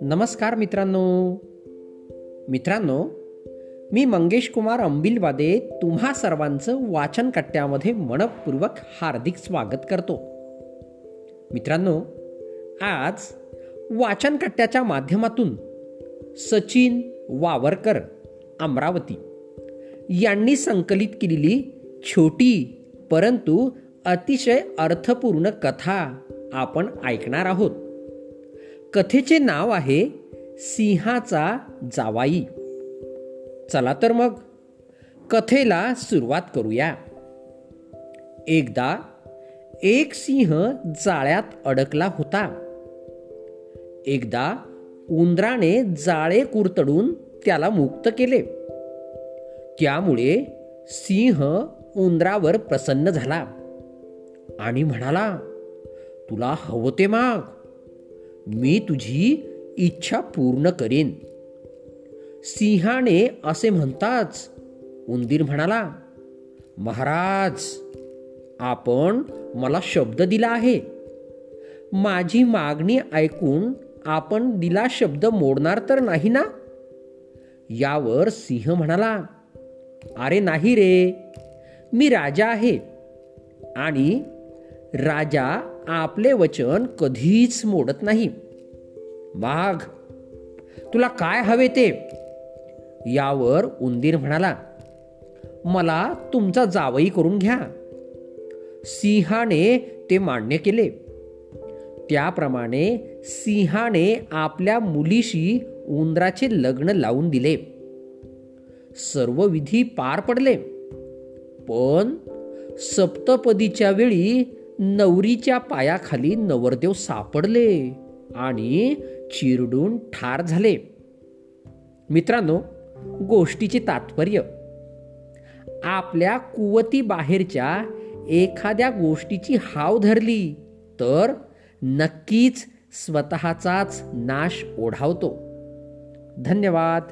नमस्कार मित्रांनो. मित्रांनो मी मंगेश कुमार अंबिलवादे तुम्हा सर्वांचं वाचन कट्ट्यामध्ये मनपूर्वक हार्दिक स्वागत करतो. मित्रांनो आज वाचन कट्ट्याच्या माध्यमातून सचिन वावरकर अमरावती यांनी संकलित केलेली छोटी परंतु अतिशय अर्थपूर्ण कथा आपण ऐकणार आहोत. कथेचे नाव आहे सिंहाचा जावाई. चला तर मग कथेला सुरुवात करूया. एकदा एक सिंह जाळ्यात अडकला होता. एकदा उंदराने जाळे कुरतडून त्याला मुक्त केले. त्यामुळे सिंह उंदरावर प्रसन्न झाला. आणि म्हणाला तुला हवं ते माग. मी तुझी इच्छा पूर्ण करेन. सिंहाने असे म्हणताच उंदीर म्हणाला महाराज आपण मला शब्द दिला आहे. माझी मागणी ऐकून आपण दिला शब्द मोडणार तर नाही ना? यावर सिंह म्हणाला अरे नाही रे मी राजा आहे आणि राजा आपले वचन कधीच मोडत नाही. वाघ तुला काय हवे ते? यावर उंदीर म्हणाला मला तुमचा जावई करून घ्या. सिंहाने ते मान्य केले. त्याप्रमाणे सिंहाने आपल्या मुलीशी उंदराचे लग्न लावून दिले. सर्व विधी पार पडले. पण सप्तपदीच्या वेळी नवरीच्या पायाखाली नवरदेव सापडले आणि चिरडून ठार झाले. मित्रांनो गोष्टीचे तात्पर्य आपल्या कुवती बाहेरच्या एखाद्या गोष्टीची हाव धरली तर नक्कीच स्वतःचाच नाश ओढावतो. धन्यवाद.